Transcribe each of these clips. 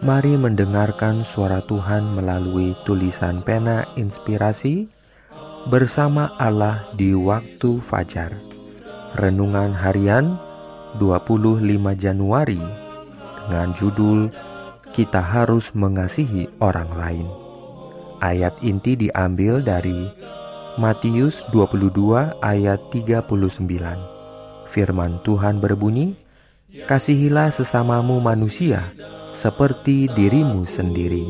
Mari mendengarkan suara Tuhan melalui tulisan pena inspirasi bersama Allah di waktu fajar. Renungan harian 25 Januari dengan judul Kita harus mengasihi orang lain. Ayat inti diambil dari Matius 22 ayat 39. Firman Tuhan berbunyi, Kasihilah sesamamu manusia seperti dirimu sendiri.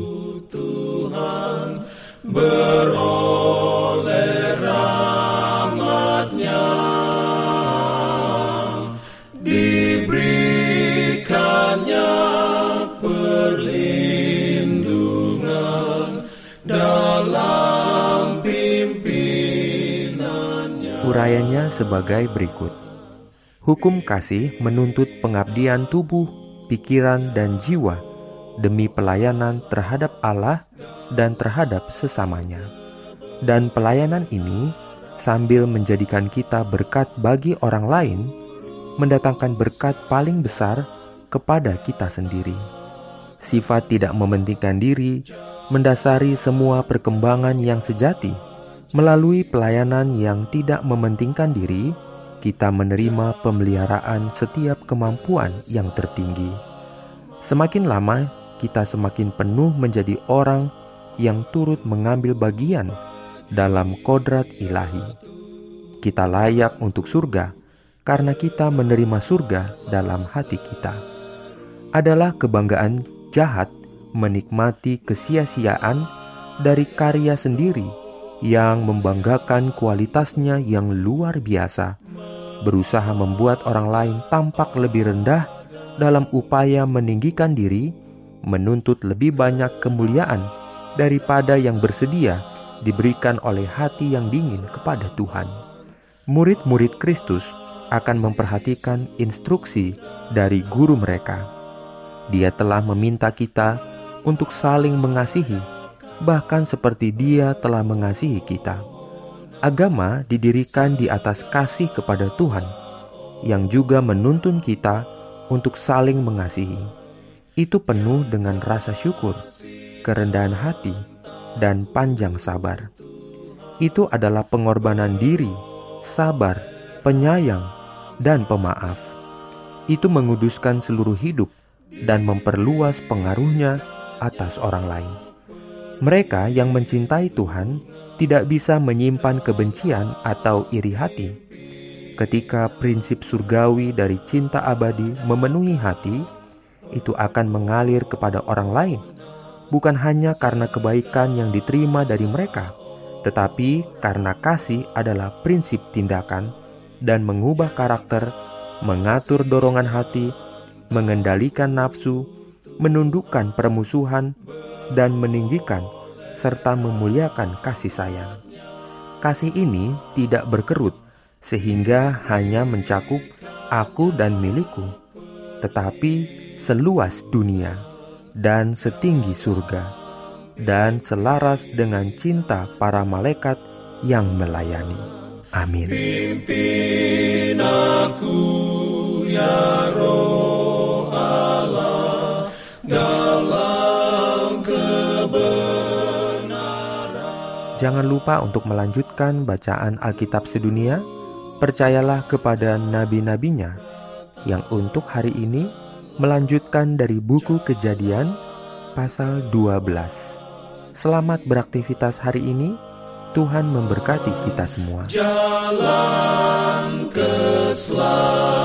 Tuhan beroleh rahmatnya diberikannya perlindungan dalam pimpinannya Urayanya sebagai berikut Hukum kasih menuntut pengabdian tubuh pikiran, dan jiwa demi pelayanan terhadap Allah dan terhadap sesamanya. Dan pelayanan ini sambil menjadikan kita berkat bagi orang lain, mendatangkan berkat paling besar kepada kita sendiri. Sifat tidak mementingkan diri mendasari semua perkembangan yang sejati. Melalui pelayanan yang tidak mementingkan diri, kita menerima pemeliharaan setiap kemampuan yang tertinggi. Semakin lama, kita semakin penuh menjadi orang yang turut mengambil bagian dalam kodrat ilahi. Kita layak untuk surga karena kita menerima surga dalam hati kita. Adalah kebanggaan jahat menikmati kesia-siaan dari karya sendiri yang membanggakan kualitasnya yang luar biasa berusaha membuat orang lain tampak lebih rendah dalam upaya meninggikan diri, menuntut lebih banyak kemuliaan daripada yang bersedia diberikan oleh hati yang dingin kepada Tuhan. Murid-murid Kristus akan memperhatikan instruksi dari guru mereka. Dia telah meminta kita untuk saling mengasihi, bahkan seperti Dia telah mengasihi kita. Agama didirikan di atas kasih kepada Tuhan, yang juga menuntun kita untuk saling mengasihi. Itu penuh dengan rasa syukur, kerendahan hati, dan panjang sabar. Itu adalah pengorbanan diri, sabar, penyayang, dan pemaaf. Itu menguduskan seluruh hidup dan memperluas pengaruhnya atas orang lain. Mereka yang mencintai Tuhan tidak bisa menyimpan kebencian atau iri hati. Ketika prinsip surgawi dari cinta abadi memenuhi hati, itu akan mengalir kepada orang lain, bukan hanya karena kebaikan yang diterima dari mereka, tetapi karena kasih adalah prinsip tindakan dan mengubah karakter, mengatur dorongan hati, mengendalikan nafsu, menundukkan permusuhan, dan meninggikan serta memuliakan kasih sayang. Kasih ini tidak berkerut, sehingga hanya mencakup aku dan milikku, tetapi seluas dunia dan setinggi surga, dan selaras dengan cinta para malaikat yang melayani. Amin. Pimpin aku ya roh Jangan lupa untuk melanjutkan bacaan Alkitab sedunia. Percayalah kepada nabi-nabinya yang untuk hari ini melanjutkan dari buku Kejadian pasal 12. Selamat beraktivitas hari ini. Tuhan memberkati kita semua. Jalan keselamatan